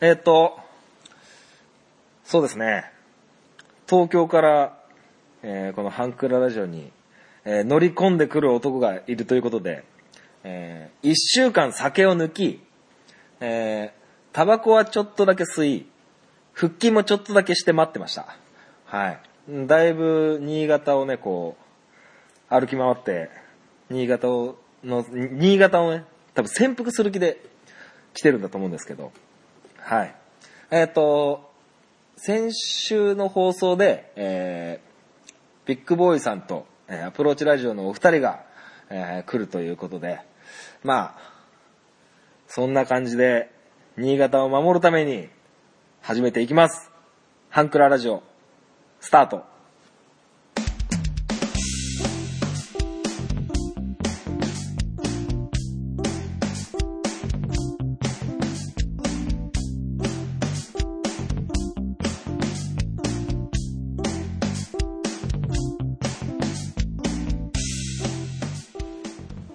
えっ、と、そうですね。東京から、えーこのハンクララジオに、えー乗り込んでくる男がいるということで、えー一週間酒を抜き、えータバコはちょっとだけ吸い、腹筋もちょっとだけして待ってました。はい。だいぶ新潟をね、こう、歩き回って、新潟を、の、新潟をね、多分潜伏する気で来てるんだと思うんですけど、はい。えっ、と、先週の放送で、えー、ビッグボーイさんと、えーアプローチラジオのお二人が、えー来るということで、まあ、そんな感じで、新潟を守るために、始めていきます。ハンクララジオ、スタート。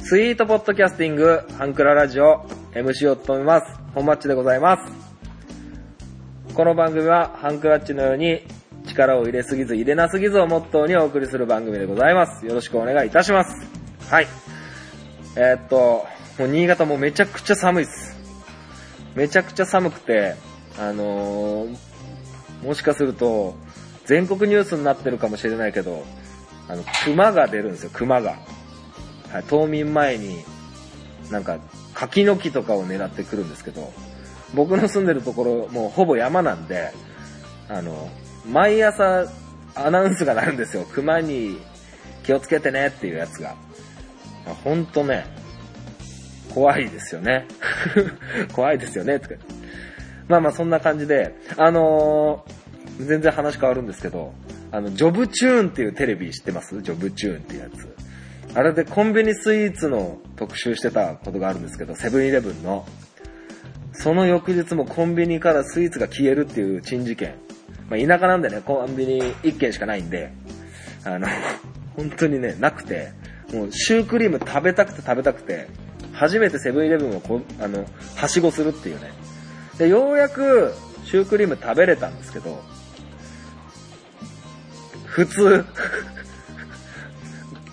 スイートポッドキャスティング、ハンクララジオ、MC を務めます。本マッチでございます。この番組は、ハンクラッチのように、力を入れすぎず、入れなすぎずをモットーにお送りする番組でございます。よろしくお願いいたします。はい。えーっと、もう新潟もめちゃくちゃ寒いです。めちゃくちゃ寒くて、あのーもしかすると、全国ニュースになってるかもしれないけど、あの、熊が出るんですよ、熊が。はい、冬眠前に、なんか、柿の木とかを狙ってくるんですけど、僕の住んでるところ、もうほぼ山なんで、あの、毎朝アナウンスが鳴るんですよ。熊に気をつけてねっていうやつが。ほんとね、怖いですよね。怖いですよね、とか。まあまあそんな感じで、あのー全然話変わるんですけど、あの、ジョブチューンっていうテレビ知ってます？ジョブチューンっていうやつ。あれでコンビニスイーツの特集してたことがあるんですけど、セブンイレブンの。その翌日もコンビニからスイーツが消えるっていう珍事件。まあ田舎なんでね、コンビニ1軒しかないんで、あの、本当にね、なくて、もうシュークリーム食べたくて食べたくて、初めてセブンイレブンをこあの、はしごするっていうね。で、ようやくシュークリーム食べれたんですけど、普通。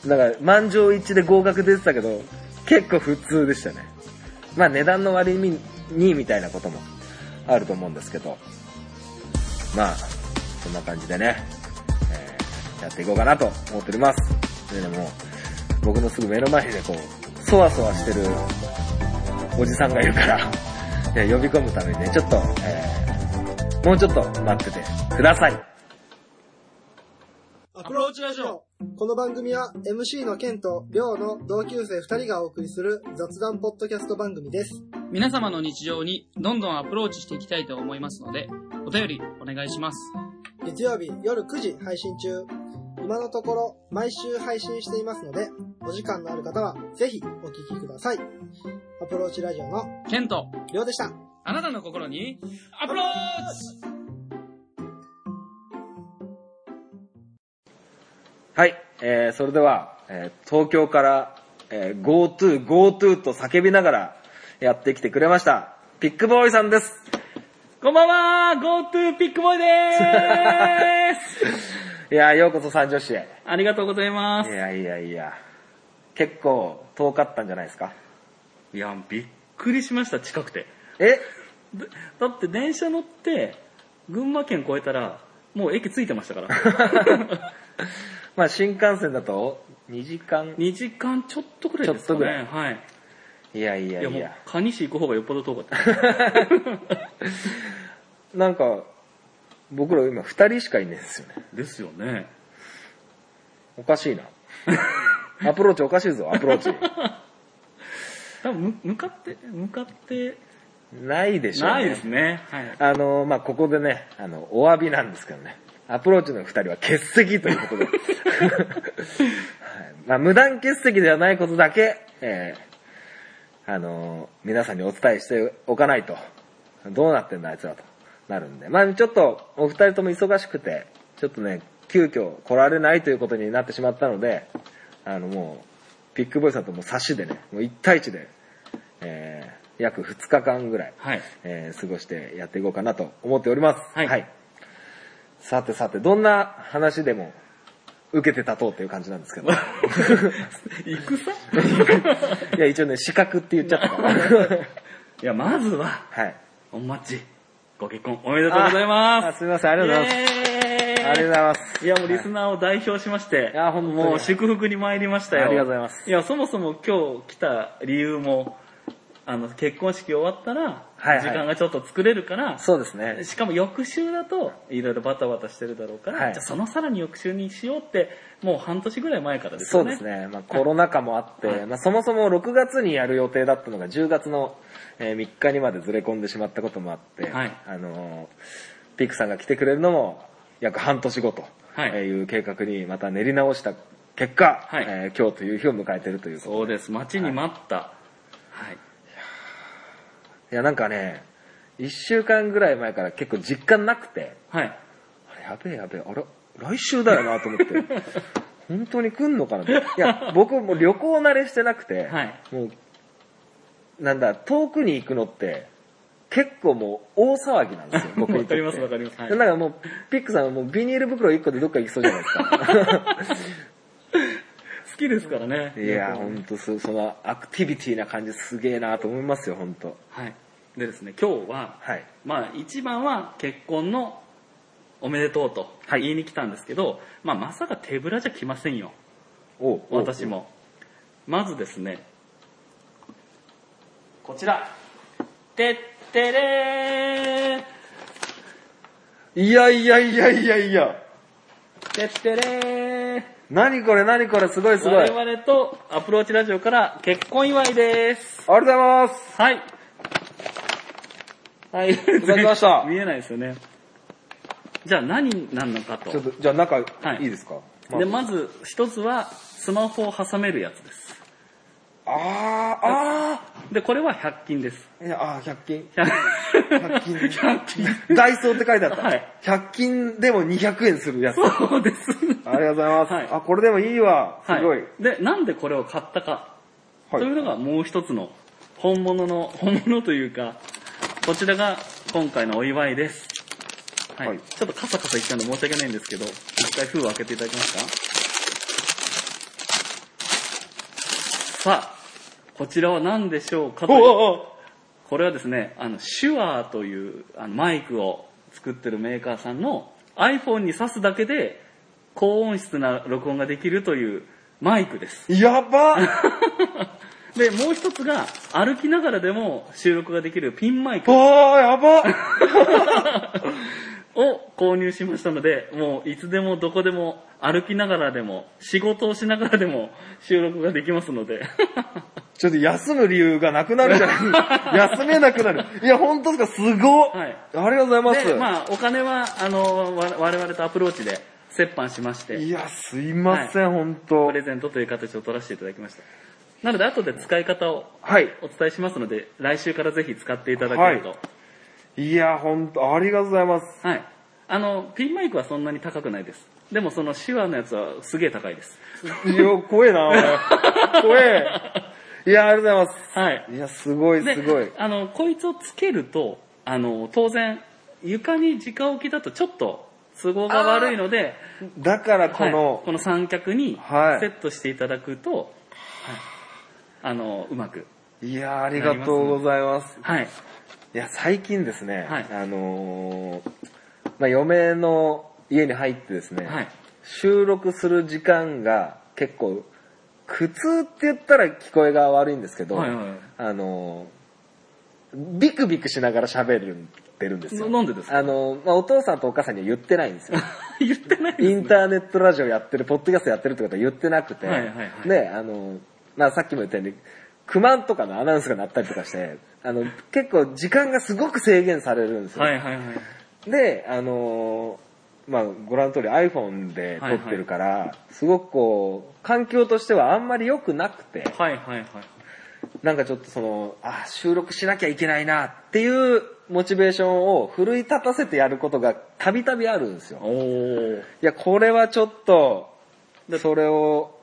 なんか、満場一致で合格出てたけど、結構普通でしたね。まあ値段の割に、みたいなこともあると思うんですけど、まあ、そんな感じでね、えーやっていこうかなと思っております。ででも、僕のすぐ目の前にね、こう、そわそわしてるおじさんがいるから、呼び込むためにね、ちょっと、えーもうちょっと待っててください。アプローチラジオこの番組は MC のケンとリョウの同級生2人がお送りする雑談ポッドキャスト番組です。皆様の日常にどんどんアプローチしていきたいと思いますので、お便りお願いします。月曜日夜9時配信中。今のところ毎週配信していますので、お時間のある方はぜひお聞きください。アプローチラジオのケント、リョウでした。あなたの心にアプローチはい、えー、それでは、えー東京から、えー、GoTo、GoTo と叫びながらやってきてくれました。ピックボーイさんです。こんばんは !GoTo ピックボーイでーす いやー、ようこそ三女子へ。ありがとうございます。いやいやいや、結構遠かったんじゃないですか？いや、びっくりしました、近くて。え？だだって電車乗って、群馬県越えたら、もう駅着いてましたから。まあ新幹線だと2時間2時間ちょっとぐらいですかね。ちょっとぐらいはい。いやいやいやもういや。、可児市行く方がよっぽど遠かった。なんか、僕ら今2人しかいないんですよね。ですよね。おかしいな。アプローチおかしいぞ、アプローチ。多分む向かって、向かって、ないでしょうね。ないですね。はい。あの、まあ、ここでね、あの、お詫びなんですけどね。アプローチの二人は欠席ということで。はいまあ、無断欠席ではないことだけ、えーあの、皆さんにお伝えしておかないと。どうなってんだあいつらとなるんで。まあ、ちょっとお二人とも忙しくて、ちょっとね、急遽来られないということになってしまったので、あのもう、ピックボーイさんともう差しでね、もう一対一で、えー約2日間ぐらい、はい。えー過ごしてやっていこうかなと思っております。はいさてさて、どんな話でも受けて立とうっていう感じなんですけど。い戦や、一応ね、資格って言っちゃったから。いや、まずは、はい。本マッチ、ご結婚おめでとうございます。あすみません、ありがとうございます。ありがとうございます。いや、もうリスナーを代表しまして、いや本当にもう祝福に参りましたよ。ありがとうございますいや、そもそも今日来た理由も、あの、結婚式終わったら、はいはい時間がちょっと作れるから、そうですね。しかも翌週だと、いろいろバタバタしてるだろうから、はいじゃあそのさらに翌週にしようって、もう半年ぐらい前からですよね。そうですね。まあ、コロナ禍もあって、はいまあ、そもそも6月にやる予定だったのが10月のえー3日にまでずれ込んでしまったこともあって、はいあのーピックさんが来てくれるのも約半年後とはいいう計画にまた練り直した結果、はいえー今日という日を迎えているということそうです。待ちに待った。はい。いや、なんかね、1週間ぐらい前から結構実感なくて、はい。あれやべえやべえ、あれ来週だよなと思って。本当に来んのかなっていや、僕もう旅行慣れしてなくて、はいもう、なんだ、遠くに行くのって、結構もう大騒ぎなんですよ、僕にとって。わかりますわかりますはいなんかもう、ピックさんはもうビニール袋1個でどっか行きそうじゃないですか。好きですからね。いや、ほんとそ、そのアクティビティな感じすげえなと思いますよ、ほんと。はい。でですね、今日は、はい。まあ一番は結婚のおめでとうとはい言いに来たんですけど、まあまさか手ぶらじゃ来ませんよ。おうおう私。も。まずですね、こちら。てってれーいやいやいやいやいや。てってれー何これ何これすごいすごい。ありが我々とアプローチラジオから結婚祝いです。とうございます。はい。はい。いただきました 見えないですよね。じゃあ何なのかと。ちょっと、じゃあ中、はいいいですか、で、まず一つはスマホを挟めるやつです。あー、あで、これは100均です。ー。いや、あー、100均。100 100均。100均。ダイソーって書いてあった。はい100均でも200円するやつ。あそうです。りがとうございます。はいあ、これでもいいわ。すごい。はで、なんでこれを買ったか、はいというのがもう一つの本物の、本物というか、こちらが今回のお祝いです。はい。はいちょっとカサカサいっちゃうんで申し訳ないんですけど、一回封を開けていただけますかさあ、こちらは何でしょうかという。これはですね、あの、シュアーというあのマイクを作ってるメーカーさんの iPhone に挿すだけで高音質な録音ができるというマイクです。やば。で、もう一つが歩きながらでも収録ができるピンマイクあー、やば。を購入しましたので、もういつでもどこでも歩きながらでも仕事をしながらでも収録ができますので。ちょっと休む理由がなくなるじゃない 休めなくなる。いや、本当ですか、すごっ、はいありがとうございます。で、まあお金はあのわ我々とアプローチで折半しまして。いや、すいません、本当プレゼントという形を取らせていただきました。なので、後で使い方をはい。お伝えしますので、来週からぜひ使っていただけると。はい。いや、本当ありがとうございます。あの、ピンマイクはそんなに高くないです。でもその手話のやつはすげえ高いです。いや、怖えな、怖え。いや、ありがとうございます。はい。いや、すごい、ですごい。あの、こいつをつけると、あの、当然、床に直置きだとちょっと都合が悪いので、だからこはいの、この三脚にはいセットしていただくと、はいあの、うまく。い、や、ありがとうございます。はい。いや、最近ですね、はいあのーまあ、嫁の家に入ってですね、はい。収録する時間が結構、苦痛って言ったら聞こえが悪いんですけど、はいはいあのービクビクしながら喋るってるんですよ。ななんでですか？あのーまあ、お父さんとお母さんには言ってないんですよ。言ってないですインターネットラジオやってる、ポッドキャストやってるってことは言ってなくて、はいはいはいで、あの、まあさっきも言ったように、クマンとかのアナウンスが鳴ったりとかして、あの、結構時間がすごく制限されるんですよ。はいはいはい。で、あのまあご覧の通り iPhone で撮ってるから、すごくこう、環境としてはあんまり良くなくて、はいはいはい。なんかちょっとその、あ、収録しなきゃいけないなっていうモチベーションを奮い立たせてやることがたびたびあるんですよ。いや、これはちょっと、それを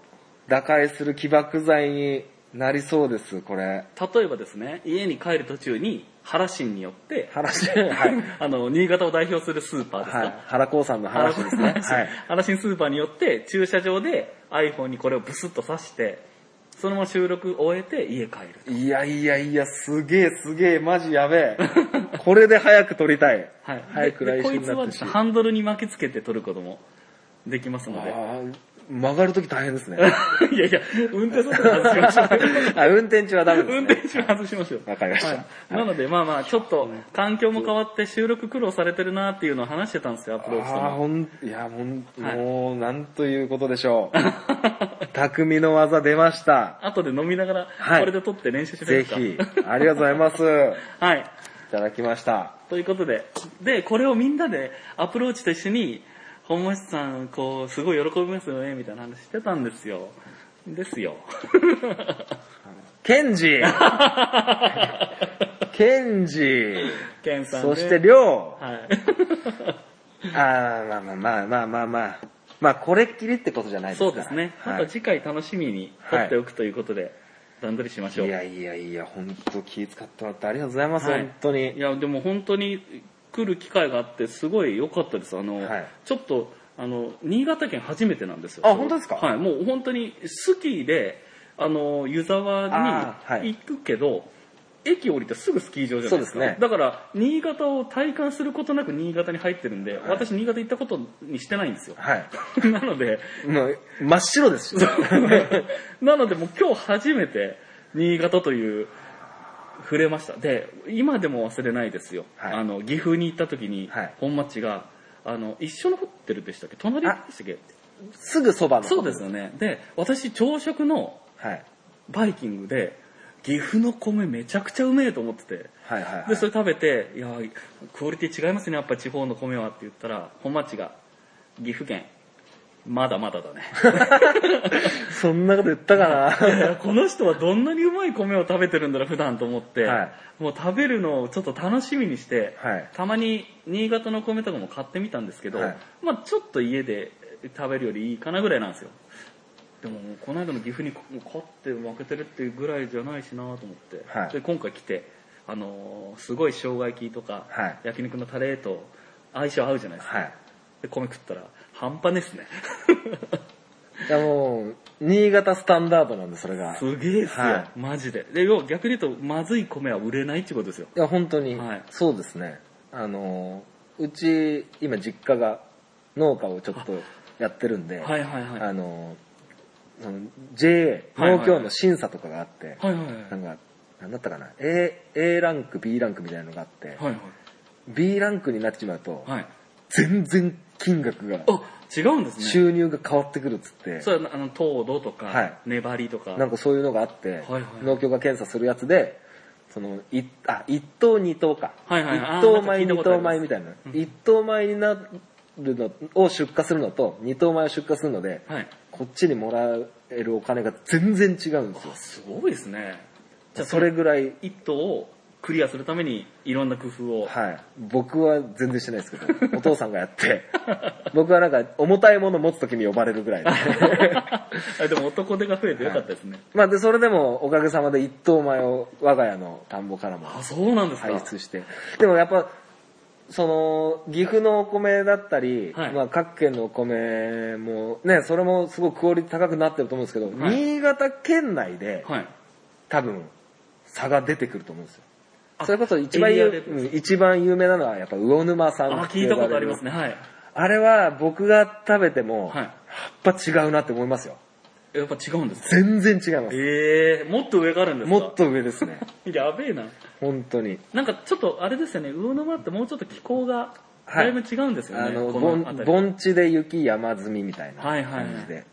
打開する起爆剤になりそうです、これ。例えばですね、家に帰る途中に原新によって、話、はい。あの、新潟を代表するスーパーですか、はい。原光さんの話ですね。はい。原新スーパーによって駐車場で iPhone にこれをブスッと挿して、そのまま収録終えて家帰る。いやいやいや、すげえすげえ、マジやべえ。これで早く撮りたい。はい。早く来週になってし。はハンドルに巻きつけて撮ることもできますので。曲がるとき大変ですね。いやいや、運転外しましょう。あ、運転中はダメです、ね。運転手外しましょう。わかりましたはいなので、まあまあ、ちょっと、環境も変わって収録苦労されてるなっていうのを話してたんですよ、アプローチとあ。ほん、いや、ほん、はいもう、なんということでしょう。匠の技出ました。後で飲みながら、はいこれで撮って練習してぜひ、ありがとうございます。い はい。ただきました。ということで、で、これをみんなでアプローチと一緒に、本町さん、こう、すごい喜びますよね、みたいな話してたんですよ。ですよ。ケンジケンジケンさん、ね。そして、りょうはい。あーまあまあまあまあまあまあ。まあ、これっきりってことじゃないですからそうですね。はいまた次回楽しみに撮っておくということで、段取りしましょう。いやいやいや、本当気遣ってもらってありがとうございます、はい本当にい。や、でも本当に来る機会があって、すごい良かったです。あの、はいちょっと、あの、新潟県初めてなんですよ。あ本当ですか？はい、もう本当にスキーで、あの、湯沢に行くけど、駅降りてすぐスキー場じゃないですか。ねだから、新潟を体感することなく新潟に入ってるんで、私新潟行ったことにしてないんですよ。はい。なので、もう、真っ白ですし。なのでもう今日初めて新潟という触れました。で、今でも忘れないですよ。はいあの、岐阜に行った時にはい、本町が、あの、一緒のホテルでしたっけ？隣でしたっけ？すぐそばの。そうですよね。で、私朝食のはい。バイキングで、岐阜の米めちゃくちゃうめえと思ってて、はいはい、はい。で、それ食べて、いや、クオリティ違いますね、やっぱ地方の米はって言ったら、本町が、岐阜県、まだまだだね。そんなこと言ったかな。この人はどんなにうまい米を食べてるんだろう普段と思って、はい。もう食べるのをちょっと楽しみにして、はい。たまに新潟の米とかも買ってみたんですけど、はい。まあちょっと家で食べるよりいいかなぐらいなんですよ。でもこの間の岐阜に勝って負けてるっていうぐらいじゃないしなと思って、はい。で今回来てあのーすごい生姜焼きとか、はい。焼肉のタレと相性合うじゃないですか、はい。で米食ったら半端ですね いやもう、新潟スタンダードなんで、それが。いすげえっすよ、はマジで。で、要は逆に言うと、まずい米は売れないってことですよ。や、本当に、はいそうですね。あの、うち、今実家が農家をちょっとやってるんで、はいはいはい。あの、その JA、農協の審査とかがあって、はいはいはい。なんか、なんだったかな、A、A ランク、B ランクみたいなのがあって、はいはい。B ランクになっちまうと、はい。全然金額が、あ、違うんですね。収入が変わってくるっつって、それはあの糖度とか、はい粘りとか。なんかそういうのがあって、はいはい農協が検査するやつで、その、いあ、一等二等か。はいはいあー一等米、なんか聞いた二ことあります等米みたいな。一等米になるのを出荷するのと、二等米を出荷するので、はい。こっちにもらえるお金が全然違うんですよあ、。すごいですね。じゃあそれぐらい、一頭をクリアするためにいろんな工夫を。はい。僕は全然してないですけど、お父さんがやって、僕はなんか重たいもの持つときに呼ばれるぐらいで。あでも男手が増えてよかったですね。まあで、それでもおかげさまで一等米を我が家の田んぼからもあ、そうなんですか。排出して。でもやっぱ、その、岐阜のお米だったり、はいまあ各県のお米も、ね、それもすごくクオリティ高くなってると思うんですけど、はい新潟県内ではい。多分差が出てくると思うんですよ。あそれこそ一番有一番有名なのはやっぱ魚沼産あ、聞いたことありますね。ね。はい。あれは僕が食べても、はい葉っぱ違うなって思いますよ。やっぱ違うんですか全然違います。ええもっと上があるんですか？もっと上ですね。やべえな。本当に。なんかちょっとあれですよね、魚沼ってもうちょっと気候がはいだいぶ違うんですよね。あの、こ盆地で雪山積みみたいなはいはいはい感じで。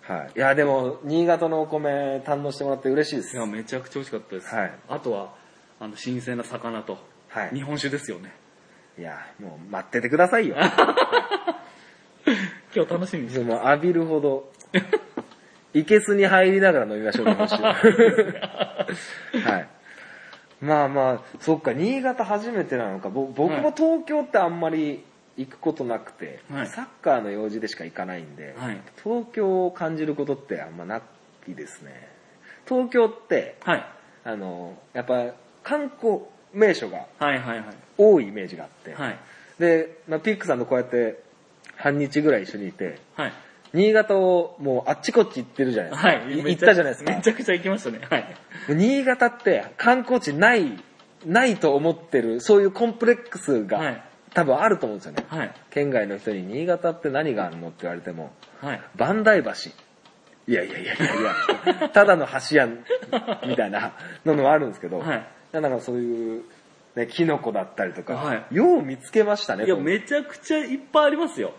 はい。いや、でも、新潟のお米堪能してもらって嬉しいです。いや、めちゃくちゃ美味しかったです。はいあとは、あの、新鮮な魚と、はい日本酒ですよね。いや、もう待っててくださいよ。今日楽しみにしてもう浴びるほど。いけすに入りながら飲みましょう、日本酒 はい。まあまあ、そっか、新潟初めてなのか。ぼ僕も東京ってあんまり行くことなくて、はいサッカーの用事でしか行かないんで、はい東京を感じることってあんまないですね。東京って、はい。あの、やっぱ観光名所が。多いイメージがあって、はい。で、まあ、ピックさんとこうやって半日ぐらい一緒にいて、はい。新潟をもうあっちこっち行ってるじゃないですか。はい。い行ったじゃないですかめ。ちゃくちゃ行きましたね。はい。新潟って観光地ない、ないと思ってる、そういうコンプレックスが、はい多分あると思うんですよね。はい。県外の人に新潟って何があるのって言われても、はい。万代橋。いやいやいやいやいや、ただの橋やん、みたいなのもあるんですけど、はいなんかそういう、ね、キノコだったりとか、はいよう見つけましたね。いや、とめちゃくちゃいっぱいありますよ。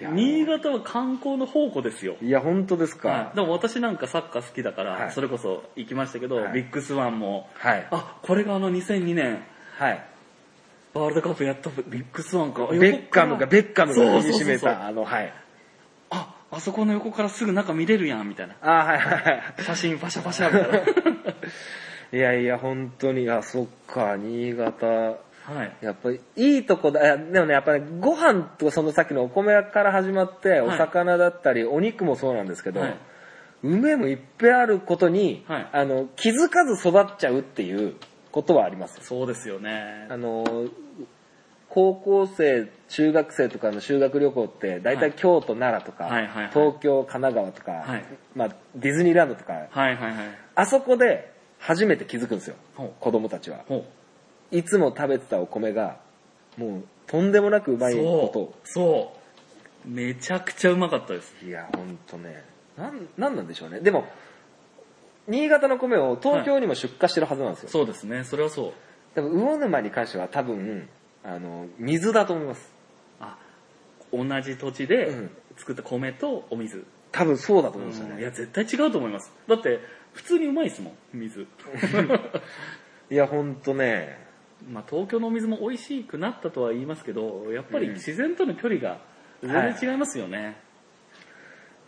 いや新潟は観光の宝庫ですよ。いや、本当ですか。はい、でも私なんかサッカー好きだから、はいそれこそ行きましたけど、はいビッグスワンも、はい。あ、これがあの2002年、はい。ワールドカップやったビッグスワンか。ベッカムが、ベッカムが踏みしめそうそうそうた、あの、はい。あ、あそこの横からすぐ中見れるやん、みたいな。あはいはいはい。写真パシャパシャ、みたいな。いやいや、本当に、あ、そっか、新潟、はい。やっぱりいいとこだ、でもね、やっぱりご飯とかそのさっきのお米から始まって、はい。お魚だったり、お肉もそうなんですけど、はい。梅もいっぱいあることに、はい。あの、気づかず育っちゃうっていうことはあります。そうですよね。あの、高校生、中学生とかの修学旅行って、大体京都、奈良とか、はいはいはい。東京、神奈川とか、はい。まあ、ディズニーランドとか、はいはいはい。あそこで初めて気づくんですよ子供たちは。ほいつも食べてたお米が、もう、とんでもなくうまう。いこそう。そう。めちゃくちゃうまかったです。と。いや、ほんとね。なん、なんなんでしょうね。でも、新潟の米を東京にも出荷してるはずなんですよ。そうですね。それはそう。でも、魚沼に関しては多分、あの、水だと思います。あ、同じ土地でうん作った米とお水。多分そうだと思うんですよね。いや、絶対違うと思います。だって、普通にうまいですもん、水。いや、ほんとね。まあ、東京のお水も美味しくなったとは言いますけど、やっぱりうん自然との距離が全然違いますよね。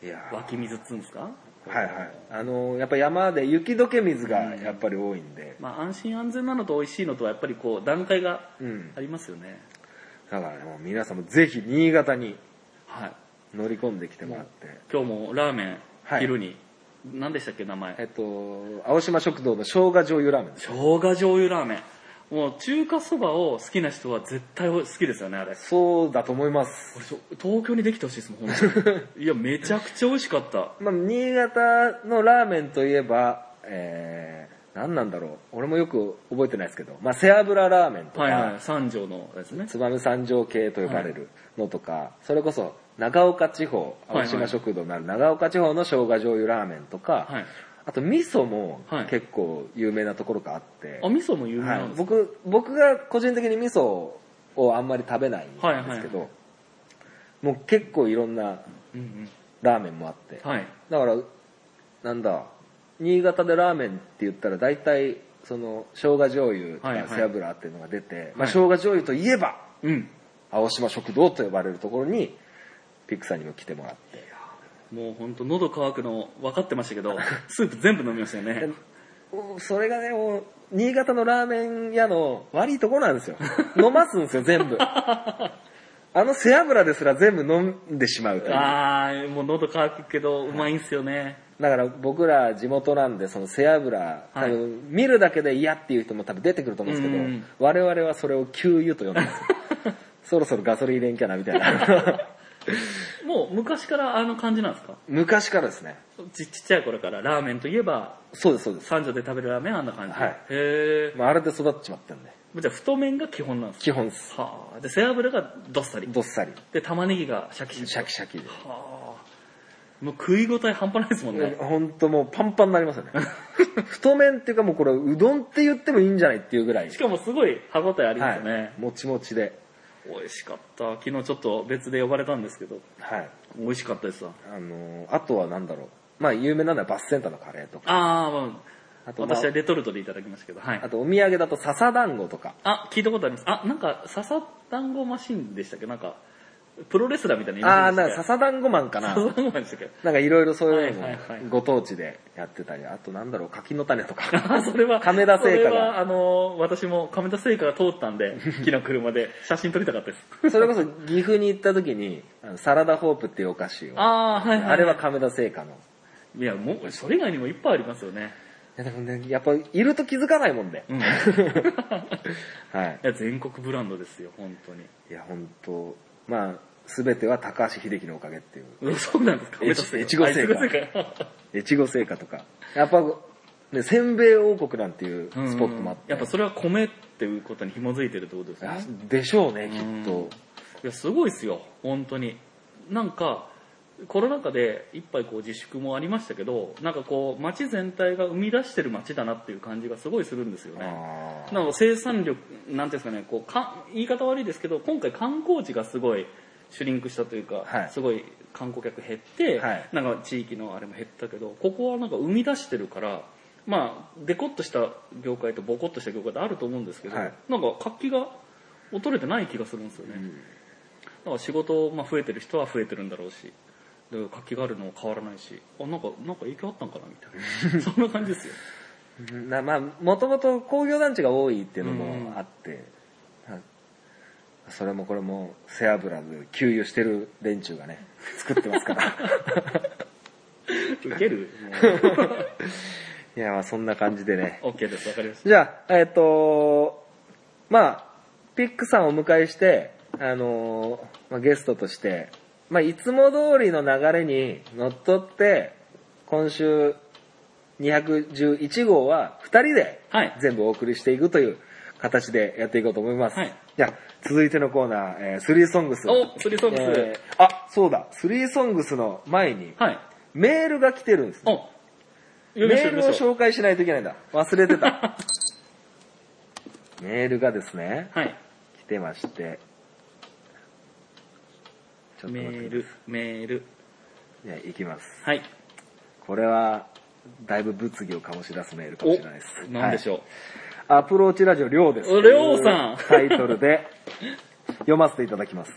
いや湧き水っつうんですか？はいはい。あの、やっぱ山で雪解け水がやっぱり多いんで。まあ、安心安全なのと美味しいのとはやっぱりこう、段階がうん。ありますよね。だからね、もう皆さんもぜひ新潟にはい。乗り込んできてもらって。今日もラーメン、はい昼に、何でしたっけ、名前？えっと、青島食堂の生姜醤油ラーメンです。生姜醤油ラーメン。もう中華そばを好きな人は絶対好きですよね、あれ。そうだと思います。俺そう東京にできてほしいですもん、本当に。いや、めちゃくちゃ美味しかった。まあ、新潟のラーメンといえば、えー、何なんだろう。俺もよく覚えてないですけど、まあ、背脂ラーメンとか、はいはい、三条のですね。燕三条系と呼ばれるのとか、それこそ長岡地方、はいはい。青島食堂のある長岡地方の生姜醤油ラーメンとか、はい。あと味噌もはい。結構有名なところがあって、あ、味噌も有名はないんですか、僕僕が個人的に味噌をあんまり食べないんですけど、はいはい。はいもう結構いろんなうんラーメンもあって、うん。はい。だからなんだ新潟でラーメンって言ったら大体その生姜醤油とはいはい。か背脂っていうのが出て、まあ、はい生姜醤油といえばうん。青島食堂と呼ばれるところにピックさんにも来てもらって。もうほんと喉乾くの分かってましたけど、スープ全部飲みましたよね。おそれがねもう新潟のラーメン屋の悪いところなんですよ。飲ますんですよ全部。あの背脂ですら全部飲んでしまうという。あー、もう喉乾くけど、うまいんすよね。だから僕ら地元なんでその背脂、多分見るだけで嫌っていう人も多分出てくると思うんですけど、うん我々はそれを給油と呼んでます。よ そろそろガソリン入れんきゃなみたいな もう昔からあの感じなんですか？昔からですねちちっちゃい頃からラーメンといえば、そうですそうです、三条で食べるラーメンはあんな感じ。はいへまあ、あれで育っちまったんでー。じゃあ太麺が基本なんです基本ですかはあ。で、背脂がどっさり。どっさりで、玉ねぎがシャキシャキ。シャキシャキではあ。もう食い応え半端ないですもんね。本当もうパンパンになりますよね 太麺っていうかもうこれうどんって言ってもいいんじゃないっていうぐらいしかもすごい歯応えありますよね。はい、もちもちで美味しかった。昨日ちょっと別で呼ばれたんですけど、はい美味しかったですわ。あのーあとはなんだろうまあ有名なのはバスセンターのカレーとかあー、まあ、あと、まあ私はレトルトでいただきましたけど、はいあ。とお土産だと笹団子とかあ、聞いたことあります。あ、なんか、笹団子マシンでしたっけ？なんか、プロレスラーみたいなああーなんイメージでしたか笹団子マンかな笹団子マンでしたっけ？なんかいろいろそういうのご当地でやってたりあとなんだろう柿の種とか あ、それは、亀田製菓それは、があの、私も亀田製菓が通ったんで、昨日車で写真撮りたかったです。それこそ岐阜に行った時にあのサラダホープっていうお菓子をあー、はいはい、あれは亀田製菓のいや、もう、それ以外にもいっぱいありますよね。やでもね、やっぱいると気づかないもんで。うん。い はい。や、全国ブランドですよ、本当に。いや、本当まあ、すべては高橋秀樹のおかげっていう。うんそうなんですか？越後製菓あ越後製菓とか。やっぱ、ね、せんべい王国なんていうスポットもあって。やっぱそれは米っていうことに紐づいてるってことですよね。でしょうね、きうんっと。いや、すごいですよ、本当に。なんか、コロナ禍で一杯こう自粛もありましたけど、なんかこう、街全体が生み出してる街だなっていう感じがすごいするんですよね。なんか生産力、なんていうんですかね、こうか言い方悪いですけど、今回観光地がすごいシュリンクしたというか、はい。すごい観光客減って、はい。なんか地域のあれも減ったけど、ここはなんか生み出してるから、まあ、デコッとした業界とボコッとした業界ってあると思うんですけど、はい。なんか活気が衰れてない気がするんですよね。だから仕事、まあ、増えてる人は増えてるんだろうし、で活気があるのも変わらないし、あ、なんか、なんか影響あったんかなみたいな。そんな感じですよ。なまあ、もともと工業団地が多いっていうのもあって、はいそれもこれも背脂で給油してる連中がね、作ってますから。受ける？いや、まあそんな感じでね。?OK です、わかりました。じゃあ、えっ、と、まあ、ピックさんをお迎えして、あのーまあ、ゲストとして、まあ、いつも通りの流れにのっとって、今週211号は2人ではい全部お送りしていくという形でやっていこうと思います。はいじゃあ、続いてのコーナー、えー、スリーソングス。おスリーソングスえーあ、そうだ、スリーソングスの前に、はい。メールが来てるんです。お読みましょうメールを紹介しないといけないんだ。忘れてた。メールがですね、うはい。来てまして。ちょっとメ待ってール、メール。じゃあ、いきます。はい。これは、だいぶ物議を醸し出すメールかもしれないです。ょう、なんでしょう。アプローチラジオりょうです。おりょうさんタイトルで読ませていただきます。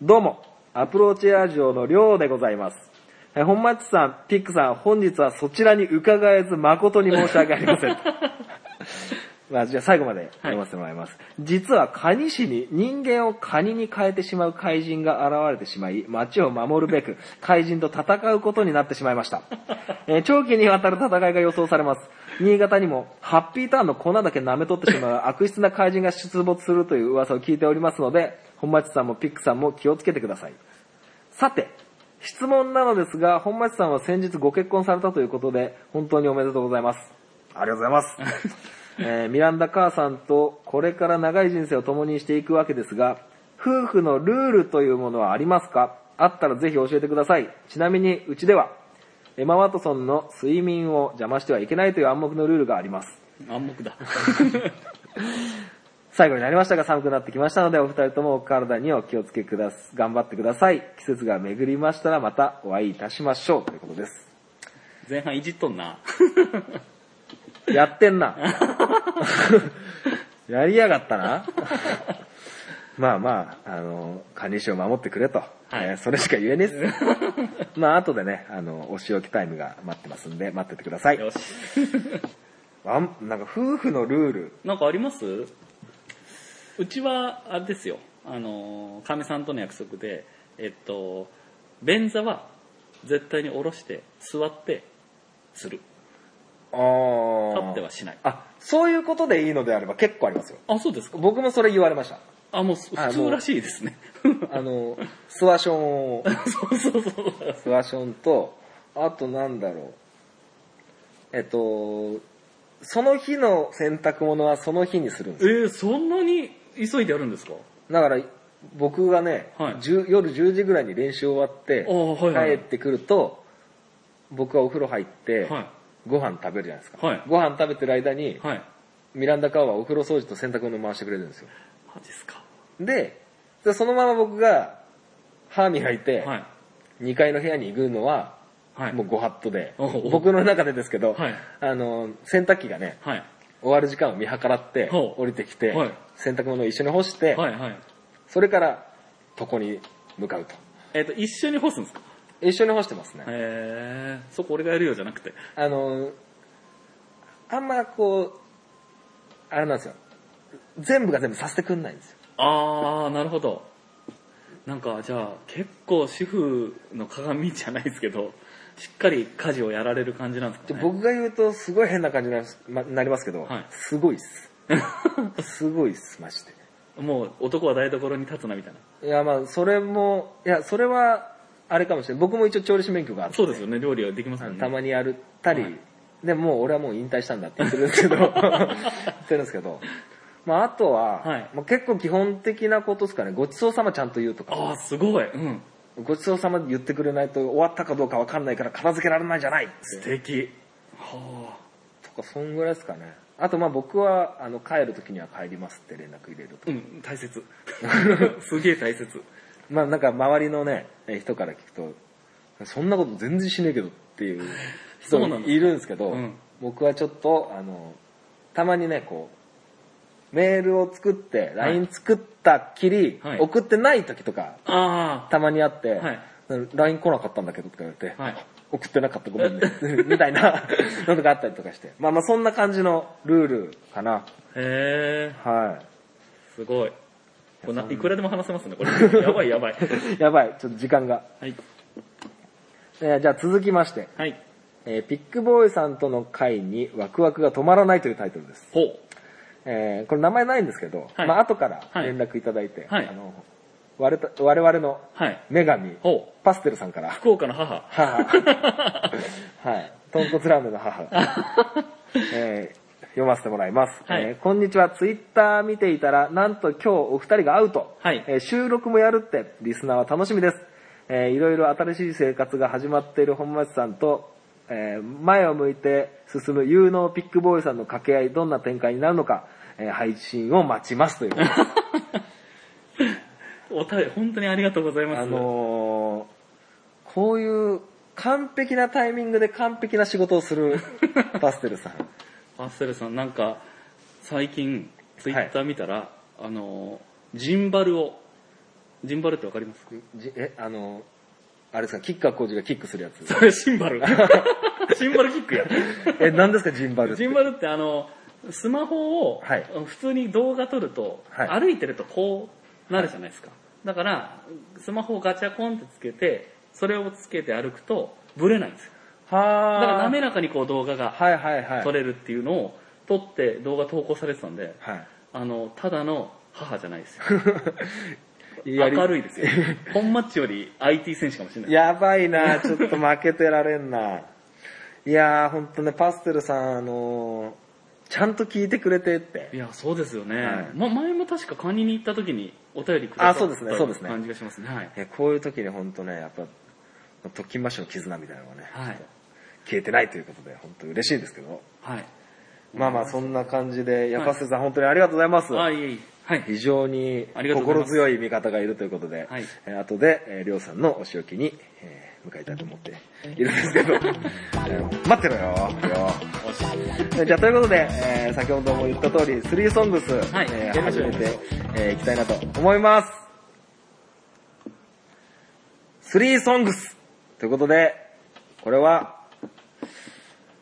どうも、アプローチラジオのりょうでございます。え本町さん、ピックさん、本日はそちらに伺えず誠に申し訳ありません。まあ、じゃあ最後まで読ませてもらいます。実はカニ市に人間をカニに変えてしまう怪人が現れてしまい、町を守るべく怪人と戦うことになってしまいました。えー長期にわたる戦いが予想されます。新潟にもハッピーターンの粉だけ舐め取ってしまう悪質な怪人が出没するという噂を聞いておりますので、本町さんもピックさんも気をつけてください。さて、質問なのですが、本町さんは先日ご結婚されたということで、本当におめでとうございます。ありがとうございます。えーミランダ母さんとこれから長い人生を共にしていくわけですが、夫婦のルールというものはありますか？あったらぜひ教えてください。ちなみに、うちでは、エマ・ワトソンの睡眠を邪魔してはいけないという暗黙のルールがあります。暗黙だ。最後になりましたが寒くなってきましたので、お二人ともお体にお気をつけくださ頑張ってください。季節が巡りましたらまたお会いいたしましょう。ということです。前半いじっとんな。やってんな。やりやがったな。まあまあ、あの、管理士を守ってくれと。はいえーそれしか言えねえっす。まあ後でね、あの、お仕置きタイムが待ってますんで、待っててください。よし。あんなんか夫婦のルール。なんかあります？うちは、あれですよ。あの、かみさんとの約束で、えっと、便座は絶対に下ろして、座って、する。あ立ってはしない。あ、そういうことでいいのであれば結構ありますよ。あ、そうですか。僕もそれ言われました。あ、もうあ普通らしいですね。あの、スワションを、そうそうそう。スワションと、あとなんだろう。えっと、その日の洗濯物はその日にするんですよ。えー、そんなに急いでやるんですか？だから、僕がね、はい10夜10時ぐらいに練習終わって、はいはい帰ってくると、僕はお風呂入って、はい。ご飯食べるじゃないですか。はいご飯食べてる間に、はい。ミランダカーはお風呂掃除と洗濯物回してくれるんですよ。マジっすか。で、でそのまま僕が歯磨いて、はい。2階の部屋に行くのは、はい。もうご法度で、僕の中でですけど、はいあの、洗濯機がね、はい。終わる時間を見計らって降りてきて、はい洗濯物を一緒に干して、はい。はい。それから、床に向かうと。えっ、と、一緒に干すんですか？一緒に干してますね。へえそこ俺がやるよじゃなくて。あの、あんまこう、あれなんですよ。全部が全部させてくんないんですよ。あー、なるほど。なんか、じゃあ、結構主婦の鏡じゃないですけど、しっかり家事をやられる感じなんですかね。僕が言うとすごい変な感じになりますまなりますけど、はいすごいっす。すごいっす、マジで。もう男は台所に立つなみたいな。いや、まあ、それも、いや、それは、あれかもしれない。僕も一応調理師免許があって、そうですよね、料理はできますもんね。たまにやったり、はいでもう俺はもう引退したんだって言ってるんですけど、言ってるんですけど、まああとは、はいまあ、結構基本的なことですかね、ごちそうさまちゃんと言うとか、ああ、すごい。うん。ごちそうさま言ってくれないと終わったかどうかわかんないから片付けられないじゃない素敵。はとか、そんぐらいですかね。あとまあ僕は、あの、帰る時には帰りますって連絡入れるとあ。うん、大切。すげえ大切。まあなんか周りのね、え人から聞くと、そんなこと全然しねえけどっていう人 そうなんだいるんですけど、うん僕はちょっと、あの、たまにね、こう、メールを作って、LINE 作ったっきり、はい送ってない時とか、あたまにあって、はい LINE 来なかったんだけどとか言われて。送ってなかったごめんね、みたいな のとかあったりとかして。まあまあそんな感じのルールかな。へえ、はすごい。これないくらでも話せますね、これ。やばいやばい。い。やばい、ちょっと時間が。はい。えーじゃあ続きまして、はい。えーピックボーイさんとの会にワクワクが止まらないというタイトルです。ほう。えーこれ名前ないんですけど、はいまあ後から連絡いただいて、はいあの我々我々のはい。女神、ほう。パステルさんから、福岡の母。母、はい、豚骨ラーメンの母、えー読ませてもらいます、はいえーこんにちは、ツイッター見ていたら、なんと今日お二人が会うと、はいえー収録もやるって、リスナーは楽しみです。えーいろいろ新しい生活が始まっている本町さんと、えー前を向いて進む有能ピックボーイさんの掛け合い、どんな展開になるのか、えー配信を待ちますという。お便り、本当にありがとうございます。あのーこういう完璧なタイミングで完璧な仕事をするパステルさん。パステルさん、なんか、最近、ツイッター見たら、あの、ジンバルを、ジンバルってわかります？じえ、あの、あれですか、キッカー工事がキックするやつ。それシンバル？シンバルキックや。え、何ですか、ジンバルって？ジンバルってあの、スマホをはい普通に動画撮ると、はい歩いてるとこうなるじゃないですか。だから、スマホをガチャコンってつけて、それをつけて歩くと、ブレないんですよ。はだから滑ららかにこう動画が。撮れるっていうのを撮って動画投稿されてたんで、はい。あの、ただの母じゃないですよ。明るいですよ。本マッチより IT 選手かもしれない。やばいな、ちょっと負けてられんな。いやー、ほんとね、パステルさん、あのーちゃんと聞いてくれてってい。や、そうですよね。はいま、前も確か管理に行った時にお便りくださったあそうですねそうですね感じがしますね。はい。こういう時にほんとね、やっぱ、特勤マッシュの絆みたいなのがね、はい。消えてないということで、本当嬉しいですけど。はい。まあまあ、そんな感じで、いや、はいパステルさん、本当にありがとうございます。あ、いえいえ。はい。非常に心強い味方がいるということで、はいえー後で、えー、りょうさんのお仕置きに、えー向かいたいと思っているんですけど、えー待ってろよ、よじゃあ、ということで、えー先ほども言った通り、3ソングス、はいえ始めて、えーいきたいなと思います。3ソングスということで、これは、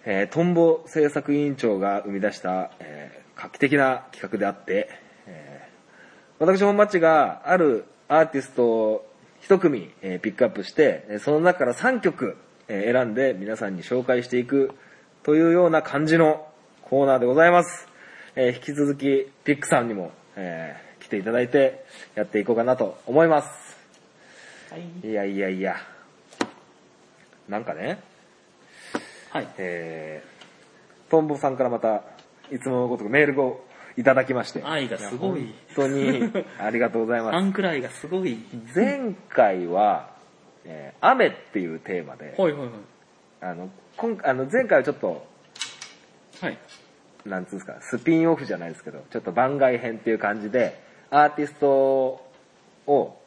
えートンボ制作委員長が生み出した、えー画期的な企画であって、えー私、本マッチがあるアーティストを一組、えーピックアップして、えーその中から3曲、えー選んで皆さんに紹介していくというような感じのコーナーでございます。えー引き続き、ピックさんにも、えー来ていただいてやっていこうかなと思います。はい。いやいやいや。なんかね、はい。えー、トンボさんからまた、いつものごとくメールをいただきまして。愛がすごいや本当に、ありがとうございアまンクライがすごい。す。前回は、えー雨っていうテーマで、はいはいはい。あの、今あの前回はちょっと、はい。なんつうんですか、スピンオフじゃないですけど、ちょっと番外編っていう感じで、アーティストを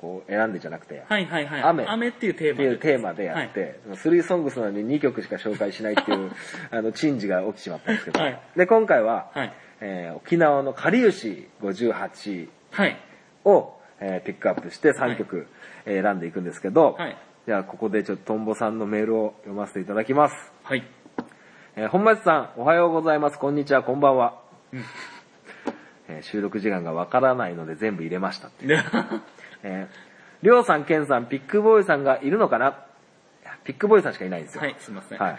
こう選んでじゃなくて、はいはいはい。雨雨っていうテーマで。っていうテーマでやって、3ソングスなのに2曲しか紹介しないっていう、あの、珍事が起きてしまったんですけど、はいで、今回は、はい。えー沖縄のかりゆし58はい。を、えーピックアップして3曲、えー選んでいくんですけど、はい。じゃあここでちょっとトンボさんのメールを読ませていただきます。はい。えー本町さん、おはようございます。こんにちは、こんばんは。うん えー収録時間がわからないので全部入れました。で えーりょうさん、けんさん、ピックボーイさんがいるのかな？ピックボーイさんしかいないんですよ。はい、すいません。はい。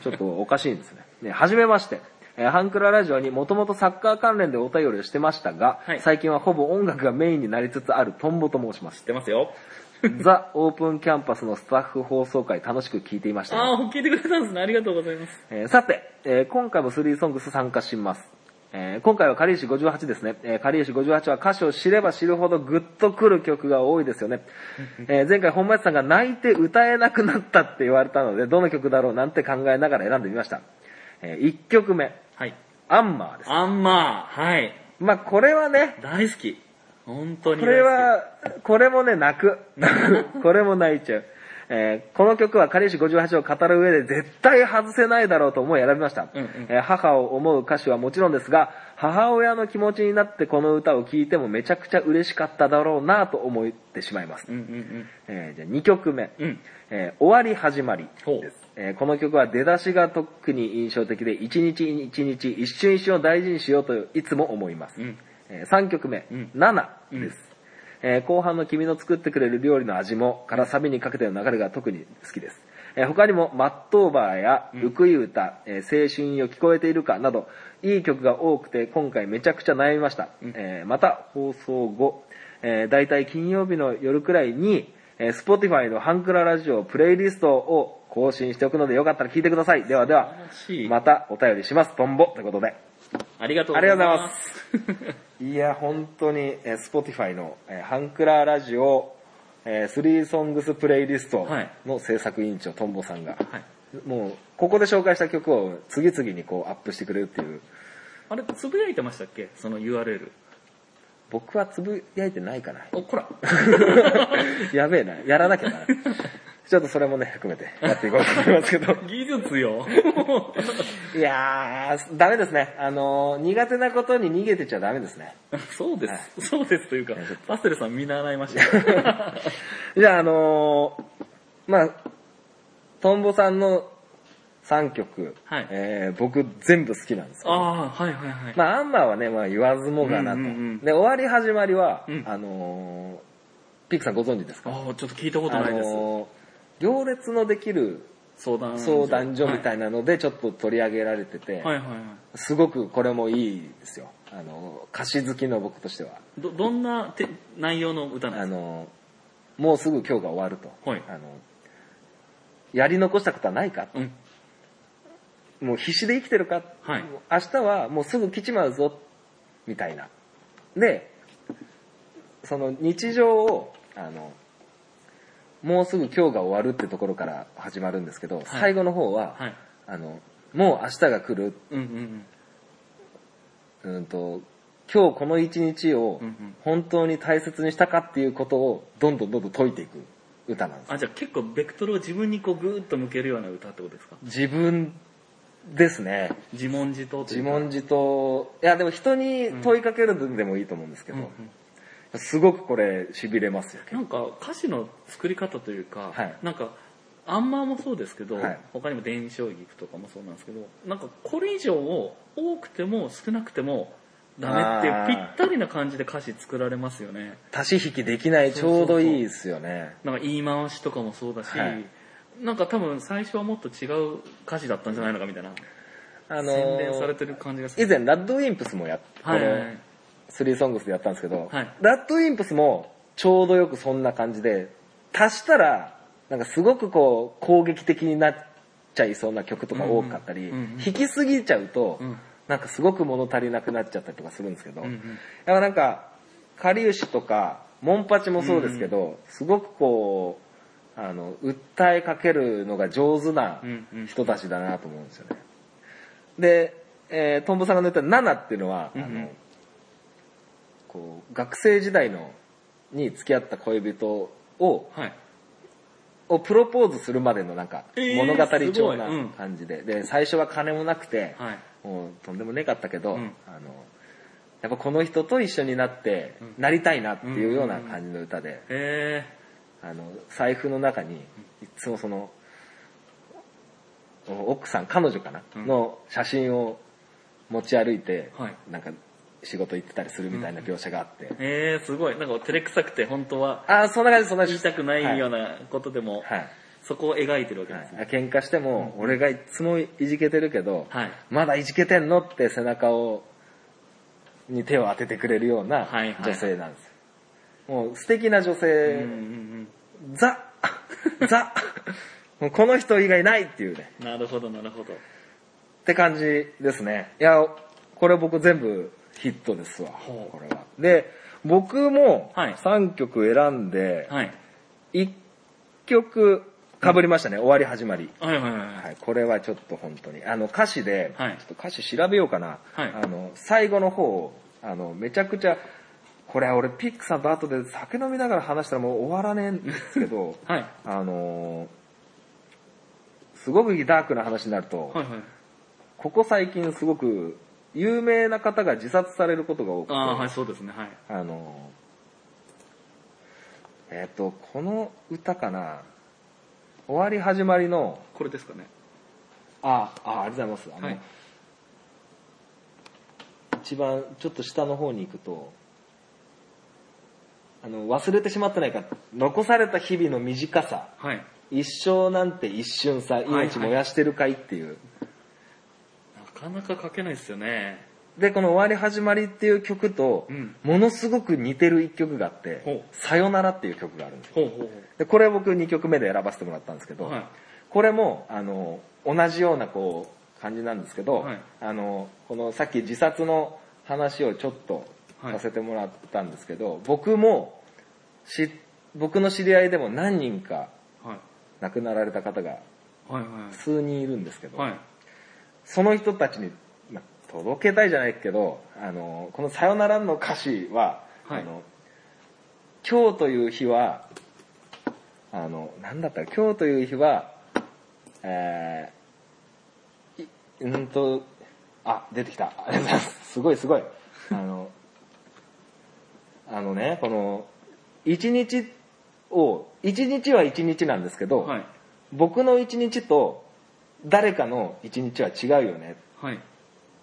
ちょっとおかしいんですね。ね、はじめまして。えーハンクララジオにもともとサッカー関連でお便りをしてましたが、はい最近はほぼ音楽がメインになりつつあるトンボと申します知っ。てますよ。ザ・オープンキャンパスのスタッフ放送回楽しく聞いていましたよ、ああ、聞いてくれたんですね。ありがとうございます。えーさて、えー今回も3ソングス参加します。えー今回はカリーシ58ですね。えーカリーシ58は歌詞を知れば知るほどグッとくる曲が多いですよね。えー前回本町さんが泣いて歌えなくなったって言われたので、どの曲だろう？なんて考えながら選んでみました。え1曲目、はい。アンマーです。アンマー、はい。まあこれはね、大好き。本当にこ。れは、これもね、泣く。これも泣いちゃう。えーこの曲はカリーシ58を語る上で絶対外せないだろうと思い選びました、うんうん。えー母を思う歌詞はもちろんですが、母親の気持ちになってこの歌を聴いてもめちゃくちゃ嬉しかっただろうなと思ってしまいます。うんうんえーじゃあ2曲目、うん。うん。えー終わり始まりです、えーこの曲は出だしが特に印象的で一日一日一瞬一瞬を大事にしようといつも思います、うん。え3曲目、うん。7です、えー後半の君の作ってくれる料理の味もからサビにかけての流れが特に好きです、えー他にも「マットーバー」や「うん。ウクイ歌」えー青春よ聞こえているか」などいい曲が多くて今回めちゃくちゃ悩みました、うん。えーまた放送後、えー、大体金曜日の夜くらいに、えー、Spotify のハンクララジオプレイリストを更新しておくのでよかったら聞いてください。ではではまたお便りします。トンボということでありがとうございます。いや、本当に、えー、Spotify の、えーハンクラーラジオ、えー、3ソングスプレイリストはいの制作委員長、トンボさんが、はい。もう、ここで紹介した曲を次々にこうアップしてくれるっていう、あれ、つぶやいてましたっけ？その URL。僕はつぶやいてないかな。お、こら。やべえな、やらなきゃな。ちょっとそれもね、含めてやっていこうと思いますけど。技術よ。いやー、ダメですね。あのー、苦手なことに逃げてちゃダメですね。そうではいす。そうですというかパステルさん見習いましたよ。じゃあ、あのーまあ、トンボさんの3曲、はいえー僕全部好きなんですけど、ああ、はいはいはい。まあ、アンマーはね、まあ、言わずもがなと。うんうんうんで、終わり始まりは、うんあのーピックさんご存知ですか？ああ、ちょっと聞いたことないです。あのー行列のできる相談相談所みたいいなのでちょっと取り上げられてて、はいはいはい。すごくこれもいいですよ。あのー歌詞好きの僕としては。ど、どんなて内容の歌なんですあのーもうすぐ今日が終わると。はいあのやり残したことはないかか？うん。もう必死で生きてるか、はい明日はもうすぐ来ちまうぞ、みたいな。で、その日常を、あの、もうすぐ今日が終わるってところから始まるんですけど、最後の方は、はい。あの、もう明日が来る、うんうんうんと、今日この一日をうんうん本当に大切にしたかっていうことをどんどんどんどん解いていく歌なんです。あ、じゃあ結構ベクトルを自分にこうグーッと向けるような歌ってことですか？自分ですね。自問自答。自問自答。いや、でも人に問いかけるのでもいいと思うんですけど、うんうんすごくこれ、痺れますよ。なんか歌詞の作り方というか、はい。なんかアンマーもそうですけど、はい。他にも電子将棋とかもそうなんですけどなんかこれ以上を多くても少なくてもダメってぴったりな感じで歌詞作られますよね。足し引きできない、ちょうどいいですよね。なんか言い回しとかもそうだし、はい。なんか多分最初はもっと違う歌詞だったんじゃないのかみたいな、あの洗練されてる感じがする。以前、ラッドウィンプスもやっ、こはいはい。はのい3ソングスでやったんですけど、はい。ラッドウィンプスもちょうどよくそんな感じで、足したら、なんかすごくこう、攻撃的になっちゃいそうな曲とか多かったり、うんうんうんうん弾きすぎちゃうと、うん。なんかすごく物足りなくなっちゃったりとかするんですけど、うんうん。だからなんか、かりゆしとか、モンパチもそうですけど、すごくこう、あの、訴えかけるのが上手なうんうん。人たちだなと思うんですよね。で、えートンボさんが言った7っていうのは、うんうん。あの、こう、学生時代の、に付き合った恋人を、はい。をプロポーズするまでのなんか、えー物語調すごい。なうん。感じで、で、最初は金もなくて、はい。もうとんでもねかったけど、うん。あのやっぱこの人と一緒になってうん。なりたいなっていうような感じの歌で、へあの財布の中にいつもその奥さん彼女かな、うん。の写真を持ち歩いて、はい。なんか仕事行ってたりするみたいな描写があって、えへえすごいなんか照れくさくて本当はああそんな感じそんな感じ言いたくないようななことでも、はい、そこを描いてるわけはいですね。喧嘩しても、俺がいつもいじけてるけど、はい。まだいじけてんのって背中を、に手を当ててくれるようなはいはい女性なんですよ。もう素敵な女うんうん性、ザザもうこの人以外ないっていうね、うん。なるほど、なるほど。って感じですね。いや、これ僕全部ヒットですわ、これは。で、僕もはい3曲選んで、はい。1曲被りましたね、終わり始まり。はいはいはいはい。はい、これはちょっと本当に。あの歌詞で、はいちょっと歌詞調べようかな。はいあの、最後の方、あの、めちゃくちゃ、これ俺ピックさんと後で酒飲みながら話したらもう終わらねえんですけど、はい。あのーすごくダークな話になると、はいはい。ここ最近すごく有名な方が自殺されることが多くて、ああ、はい、そうですね。はい。あのーえっ、と、この歌かな、終わり始まりの、これですかね。あ、あ、ありがとうございます。あの、はい一番ちょっと下の方に行くと、あの、忘れてしまってないか、残された日々の短さ、はい。一生なんて一瞬さ、いはい命燃やしてるかいっていう。なかなか書けないですよね。で、この終わり始まりっていう曲とう、ん。ものすごく似てる一曲があってさよならっていう曲があるんですよ。で、これ僕2曲目で選ばせてもらったんですけど。はい。これも、あの、同じようなこう、感じなんですけど、はいあの、このさっき自殺の話をちょっとはいさせてもらったんですけど、僕も、し、僕の知り合いでも何人かはい。亡くなられた方がはいは数人いるんですけど、い。はい。その人たちに、まあ、届けたいじゃないけど、あの、このさよならの歌詞は、はいあの、今日という日は、あの、なんだった？ら、今日という日は、えー、いうんと、あ、出てきた。ありがとうございます。すごいすごい。あの、あのね、この、一日を、一日は一日なんですけど、はい。僕の一日と誰かの一日は違うよね。はい。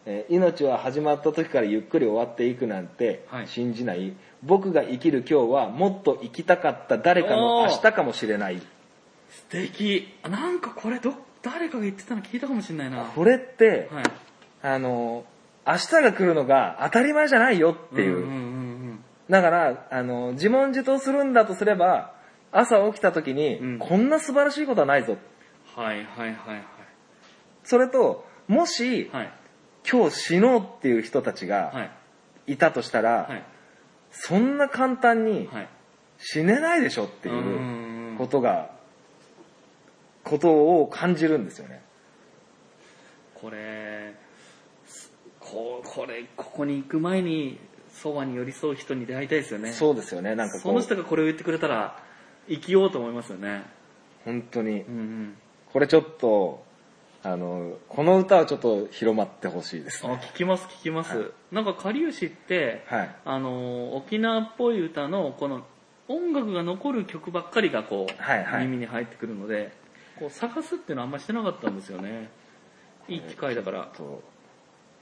えー命は始まった時からゆっくり終わっていくなんてはい信じない、僕が生きる今日はもっと生きたかった誰かの明日かもしれない素敵。あなんかこれど、誰かが言ってたの聞いたかもしれないな。これって、はい。あの明日が来るのが当たり前じゃないよっていう、うんうんうんだからあの自問自答するんだとすれば朝起きた時に、うんこんな素晴らしいことはないぞうん。はいはいはいはい。それともし、はい。今日死のうっていう人たちがはい。いたとしたら、はい。そんな簡単にはい。死ねないでしょっていうんううんうんことが、ことを感じるんですよね。これ、すここれ、ここに行く前に、そばに寄り添う人に出会いたいですよね。そうですよね。なんかその人がこれを言ってくれたら、生きようと思いますよね。本当にう、んこれちょっと、あの、この歌はちょっと広まってほしいですうん。あ、ね。聞きます聞きます。はいなんか、かりゆしって、はい。あの、沖縄っぽい歌の、この、音楽が残る曲ばっかりがこう、はいはい耳に入ってくるので、こう探すっていうのはあんましてなかったんですよね。いい機会だから。そう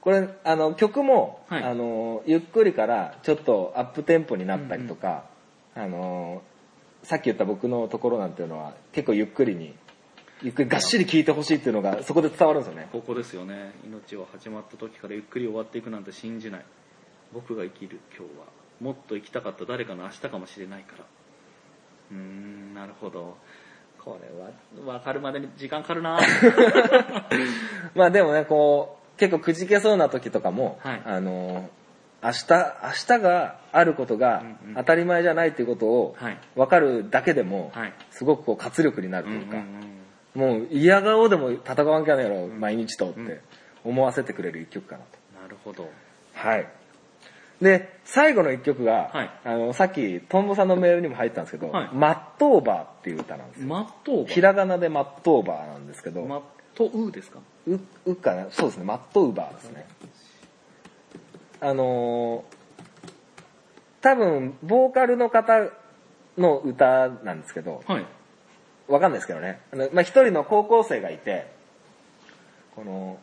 これ、あの、曲も、はいあの、ゆっくりからちょっとアップテンポになったりとか、あの、さっき言った僕のところなんていうのは結構ゆっくりに、ゆっくりがっしり聴いてほしいっていうのがそこで伝わるんですよね。ここですよね。命は始まった時からゆっくり終わっていくなんて信じない。僕が生きる今日は、もっと生きたかった誰かの明日かもしれないから。うーん、なるほど。これは、わかるまでに時間かかるな まあでもね、こう、結構くじけそうな時とかも、はいあの、明日、明日があることがうんうん当たり前じゃないっていうことをはい。分かるだけでも、はい。すごくこう活力になるうんうんというか、もう嫌顔でも戦わんきゃねえやろ、毎日とっうんて思わせてくれる一曲かなと。うん。なるほど。はい。で、最後の一曲が、はいあの、さっき、トンボさんのメールにも入ったんですけど、はいマットーバーっていう歌なんですよ。マットーひらがなでマットーバーなんですけど、マットウですか？う、うかな？そうですね、マットウーバーですね。あのー多分、ボーカルの方の歌なんですけど、はい。わかんないですけどね。あのまあ、一人の高校生がいて、この、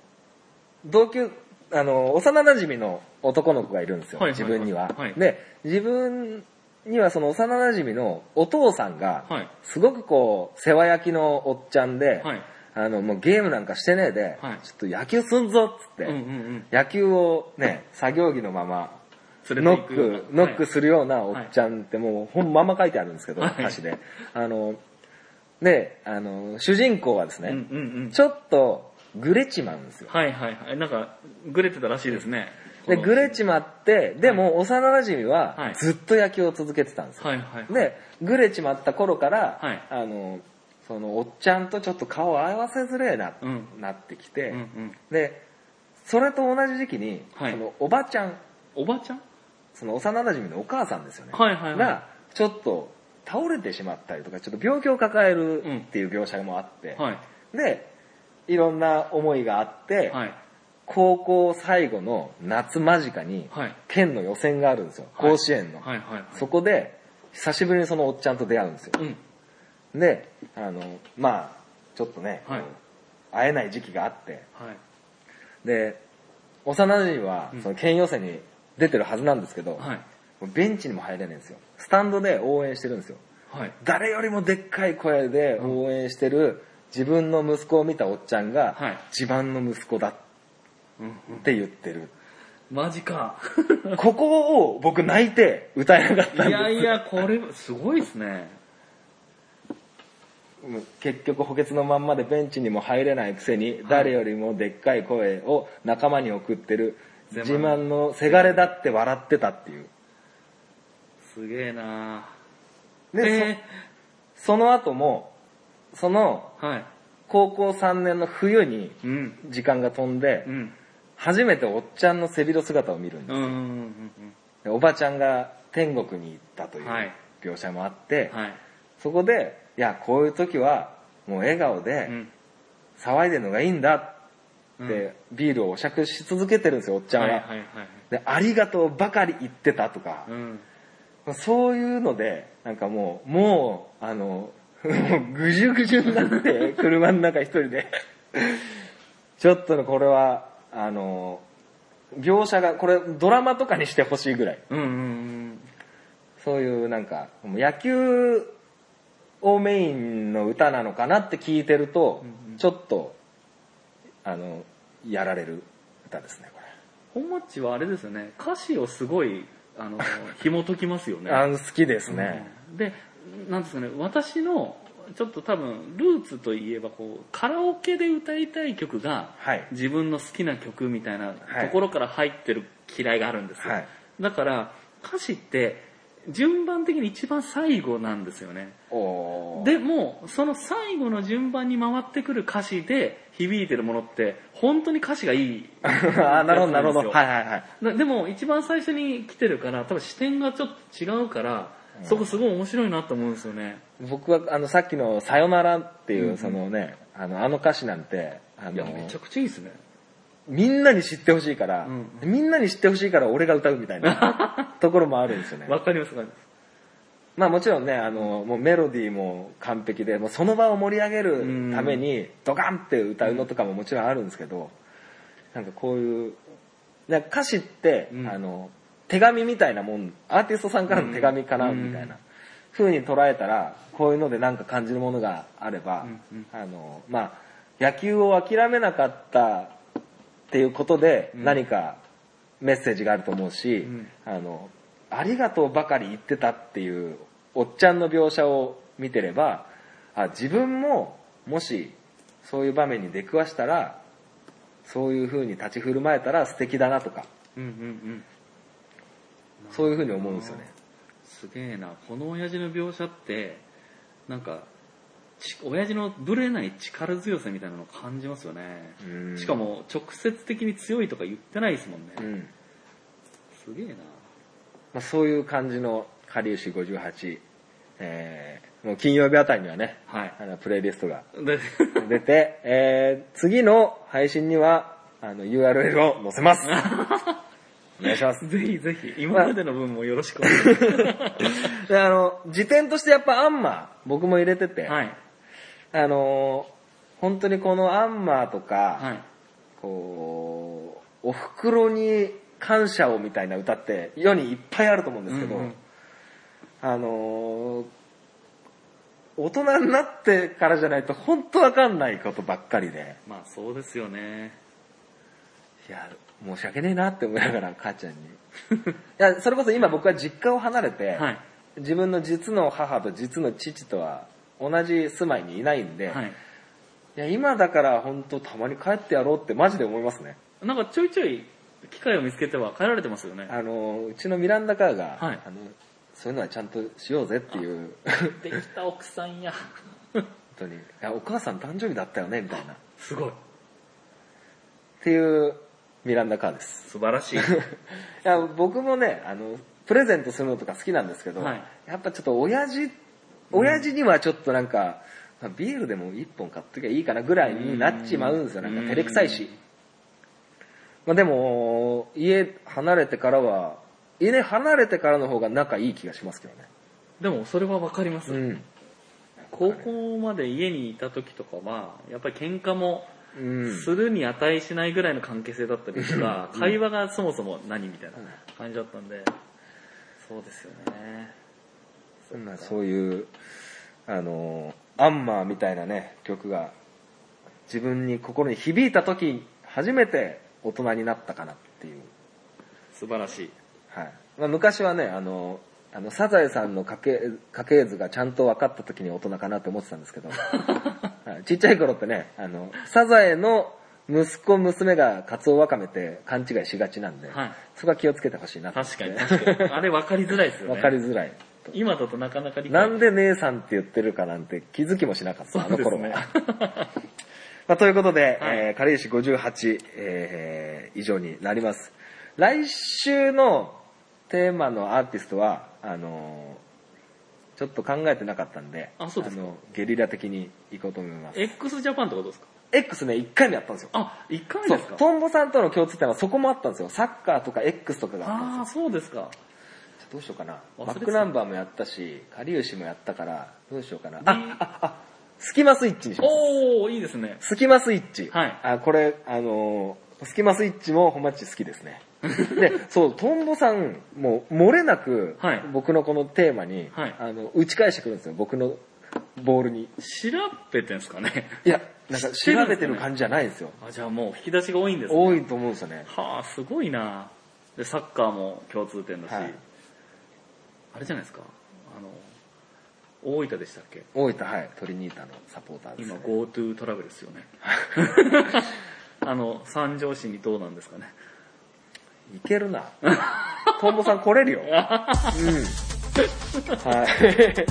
同級、あの、幼馴染の男の子がいるんですよ、はいはいはい自分には。はいで、自分にはその幼馴染のお父さんが、はい。すごくこう、世話焼きのおっちゃんで、はい。あの、もうゲームなんかしてねえで、はいちょっと野球すんぞっつって、うんうんうん。野球をね、作業着のまま、連ノック、ノックするようなおっちゃんってもう、ほんまま書いてあるんですけど、はい歌詞で。あの、で、あの、主人公はですね、うんうんうん。ちょっと、グレちまうんですよ。はいはいはい。なんか、ぐれてたらしいですね。で、グレちまって、でも幼馴染ははいずっと野球を続けてたんですよ。はいはい。で、グレちまった頃から、はいあの、その、おっちゃんとちょっと顔を合わせづれえな、うんなってきて、うんうん。で、それと同じ時期に、はいその、おばちゃん、おばちゃん？その幼馴染のお母さんですよね。はいはいはいが、ちょっと倒れてしまったりとか、ちょっと病気を抱えるっていう描写もあって、はい。で、いろんな思いがあって、はい。高校最後の夏間近に、はい。県の予選があるんですよ。はい甲子園の。そこで、久しぶりにそのおっちゃんと出会うんですよ。うん。で、あの、まあちょっとね、はい会えない時期があって、はい。で、幼馴染はうん、その県予選に出てるはずなんですけど、はい。ベンチにも入れないんですよ。スタンドで応援してるんですよ。はい。誰よりもでっかい声で応援してる自分の息子を見たおっちゃんが、はい自慢の息子だっ。て言ってる。マジか。ここを僕泣いて歌えなかったんですいやいや、これ、すごいですね。うん結局補欠のまんまでベンチにも入れないくせに誰よりもでっかい声を仲間に送ってる自慢のせがれだって笑ってたっていう。すげえなで、えそその後も、その。高校3年の冬にうん。時間が飛んでう、ん。初めておっちゃんの背広姿を見るんですよ。うんうんうんでおばちゃんが天国に行ったというはい描写もあって、うん。はい。そこで、いや、こういう時はもう笑顔でうん。騒いでるのがいいんだうんって、ビールをお酌し続けてるんですよ、おっちゃんは。はいはいはい。で、ありがとうばかり言ってたとか、うん。そういうので、なんかもう、もう、あの、ぐじゅぐじゅになって、車の中一人で。ちょっとね、これは、あの、描写が、これドラマとかにしてほしいぐらい。うんうんうん。そういうなんか、野球をメインの歌なのかなって聞いてるとうんうん、ちょっと、あの、やられる歌ですね、こ本マッチはあれですよね、歌詞をすごい、あの、紐解きますよね。れ。あの、好きですね。うんで、なんですかね、私の、ちょっと多分、ルーツといえば、こう、カラオケで歌いたい曲が、はい。自分の好きな曲みたいなはいところから入ってる嫌いがあるんですよ。はい。だから、歌詞って、順番的に一番最後なんですよね。でも、その最後の順番に回ってくる歌詞で響いてるものって、本当に歌詞がいい。あなるほど、なるほど。はいはいはい。なでも、一番最初に来てるから、多分視点がちょっと違うから、そこすごい面白いなと思うんですよね。僕は、あの、さっきのさよならっていう、うんそのね、あの、あの歌詞なんて、あいや、のめちゃくちゃいいですね。みんなに知ってほしいから、うん。みんなに知ってほしいから俺が歌うみたいな ところもあるんですよね。わかります、わかります。まあもちろんね、あの、もうメロディーも完璧で、もうその場を盛り上げるためにドカンって歌うのとかももちろんあるんですけど、なんかこういう、なんか歌詞って、うん。あの、手紙みたいなもん、アーティストさんからの手紙かな、うんみたいな風に捉えたら、こういうのでなんか感じるものがあれば、うんうん。あの、まあ野球を諦めなかったっていうことでうん何かメッセージがあると思うし、うんあの、ありがとうばかり言ってたっていうおっちゃんの描写を見てれば、あ、自分ももしそういう場面に出くわしたら、そういう風に立ち振る舞えたら素敵だなとか、うんうんうん。そういう風に思うんですよね。すげえな。この親父の描写って、なんか、ち親父のぶれない力強さみたいなのを感じますよね。うんしか、も、直接的に強いとか言ってないですもんね。うん。すげえな。まあ、そういう感じの、かりゆし58、えー、もう金曜日あたりにはね、はい。あの、プレイリストがで 出て、えー、次の配信には、あの、URL を載せます。お願いします。ぜひぜひ、今までの分もよろしくお願いします。で、あの、時点としてやっぱアンマー、僕も入れてて、はい。あの、本当にこのアンマーとか、はい。こう、お袋に感謝をみたいな歌って世にいっぱいあると思うんですけど、うんうんあのー大人になってからじゃないと本当わかんないことばっかりで、まあそうですよね。いや、申し訳ねえなって思いながら母ちゃんに。いや、それこそ今僕は実家を離れて、はい。自分の実の母と実の父とは同じ住まいにいないんで、はい。いや、今だから本当たまに帰ってやろうってマジで思いますね。なんかちょいちょい機会を見つけては帰られてますよね。あの、うちのミランダカーが、はいあの、そういうのはちゃんとしようぜっていう、できた奥さんや。本当に、いや、お母さん誕生日だったよね、みたいな。っすごい。ていうミランダカーです。素晴らしい。いや、僕もね、あの、プレゼントするのとか好きなんですけど、はいやっぱちょっと親父、親父にはちょっとなんか、まあビールでも一本買っときゃいいかなぐらいになっちまうんですよ。なんか照れくさいし。まあでも、家離れてからは、家離れてからの方が仲いい気がしますけどね。でもそれはわかります。うん。高校まで家にいた時とかは、やっぱり喧嘩もうん。するに値しないぐらいの関係性だったりとか、会話がそもそも何みたいな感じだったんで、そうですよね。そういう、あの、アンマーみたいなね、曲が、自分に心に響いた時、初めて大人になったかなっていう。素晴らしい。はい。まあ、昔はね、あの、あの、サザエさんの家系家系図がちゃんと分かった時に大人かなって思ってたんですけど、はい、ちっちゃい頃ってね、あの、サザエの息子、娘がカツオワカメって勘違いしがちなんで、はいそこは気をつけてほしいなって確かに確かに。あれ分かりづらいですよね。分かりづらい。今だとなかなか理解なんで姉さんって言ってるかなんて気づきもしなかった、あの頃は。まあ、ということで、はいえー、かりゆし58、えー以上になります。来週のテーマのアーティストは、あのーちょっと考えてなかったんで、あそうですかの、ゲリラ的に行こうと思います。X ジャパンってことですか？X ね、1回目やったんですよ。あ、1回目ですか？トンボさんとの共通点はそこもあったんですよ。サッカーとか X とかがあったんですよああ、そうですか。どうしようかな。バックナンバーもやったし、かりゆしもやったから、どうしようかな。ああ、あ、スキマスイッチにします。おー、いいですね。スキマスイッチ。はいあ、これ、あのースキマスイッチもホマッチ好きですね。で、そう、トンボさん、もう、漏れなくはい、僕のこのテーマに、はいあの、打ち返してくるんですよ、僕のボールに。調べてんすかね。いや、なんか調べてる感じじゃないんですよ。あ、じゃあもう引き出しが多いんですね。多いと思うんですよね。はあ、すごいなで、サッカーも共通点だし、はいあれじゃないですか、あの、大分でしたっけ？大分、はい、トリニータのサポーターです、今ね。GoTo トラベルですよね。あの、三条市にどうなんですかね。いけるな。トンボさん来れるよ。うん。はい。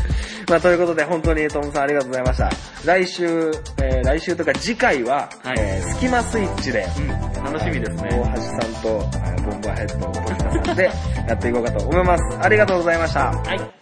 まあ、ということで、本当にトンボさんありがとうございました。来週、えー来週とか次回は、はいえースキマスイッチで、うん、楽しみです大ね。橋さんと、えーボンバーヘッド、トキタさんでやっていこうかと思います。ありがとうございました。はい。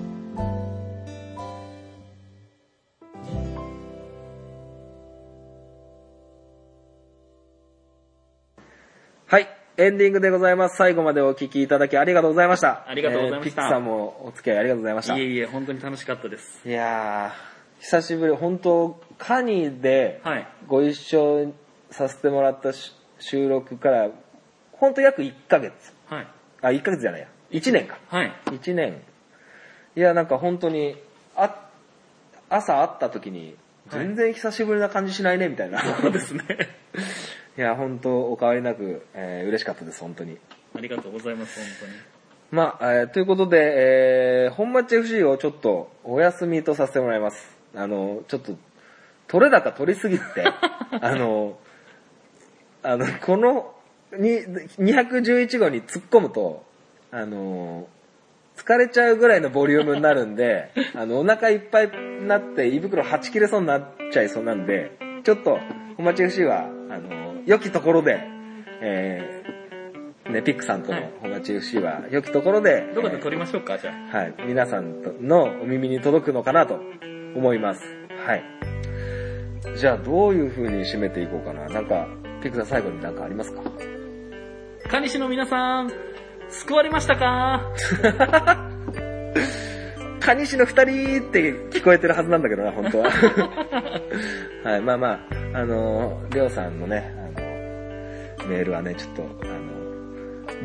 エンディングでございます。最後までお聞きいただきありがとうございました。ありがとうございましたえーピッチさんもお付き合いありがとうございました。いえいえ、本当に楽しかったです。いやー、久しぶり、本当カニではい。ご一緒させてもらったし収録から、本当約1ヶ月。はい。あ、1ヶ月じゃないや。1年か。はい。1年いや、なんか本当に、あ、朝会った時に、全然久しぶりな感じしないね、みたいな。そうですね。いや、本当お変わりなく、えー嬉しかったです、本当に。ありがとうございます、本当に。まあ、えーということで、えー本町 FC をちょっとお休みとさせてもらいます。あの、ちょっと、取れ高取りすぎて、あの、あの、この、に、211号に突っ込むと、あの、疲れちゃうぐらいのボリュームになるんで、あの、お腹いっぱいになって胃袋はち切れそうになっちゃいそうなんで、ちょっと、本町 FC は、あの、良きところで、えー、ね、ピックさんとのはい本町 FC は、良きところで、どこでえー撮りましょうか、じゃあ。はい、皆さんのお耳に届くのかなと思います。はい。じゃあ、どういう風に締めていこうかな。なんか、ピックさん最後になんかありますか？蟹市の皆さん、救われましたか？カニシの二人って聞こえてるはずなんだけどな、本当は。はい、まあまあ、あのー、りょうさんのね、メールはね、ちょっと、あの、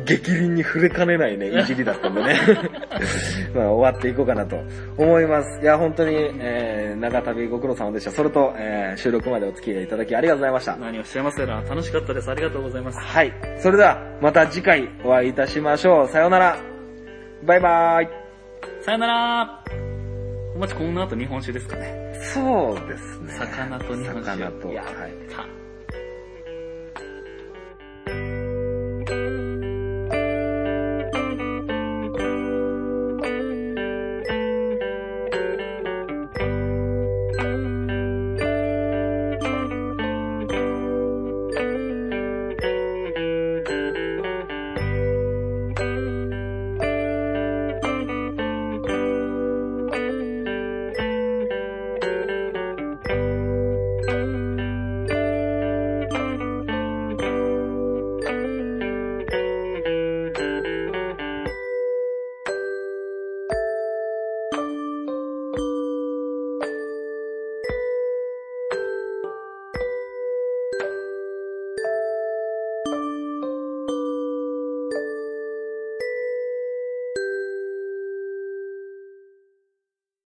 激鱗に触れかねないね、いじりだったんでね。まあ、終わっていこうかなと思います。いや、本当に、えー、長旅ご苦労様でした。それと、えー、収録までお付き合いいただきありがとうございました。何をしゃいますやら、楽しかったです。ありがとうございます。はい。それでは、また次回お会いいたしましょう。さようなら。バイバーイ。さよならお待ちこの後日本酒ですかね。そうですね。魚と日本酒。魚と。やっはい。た。Thank you.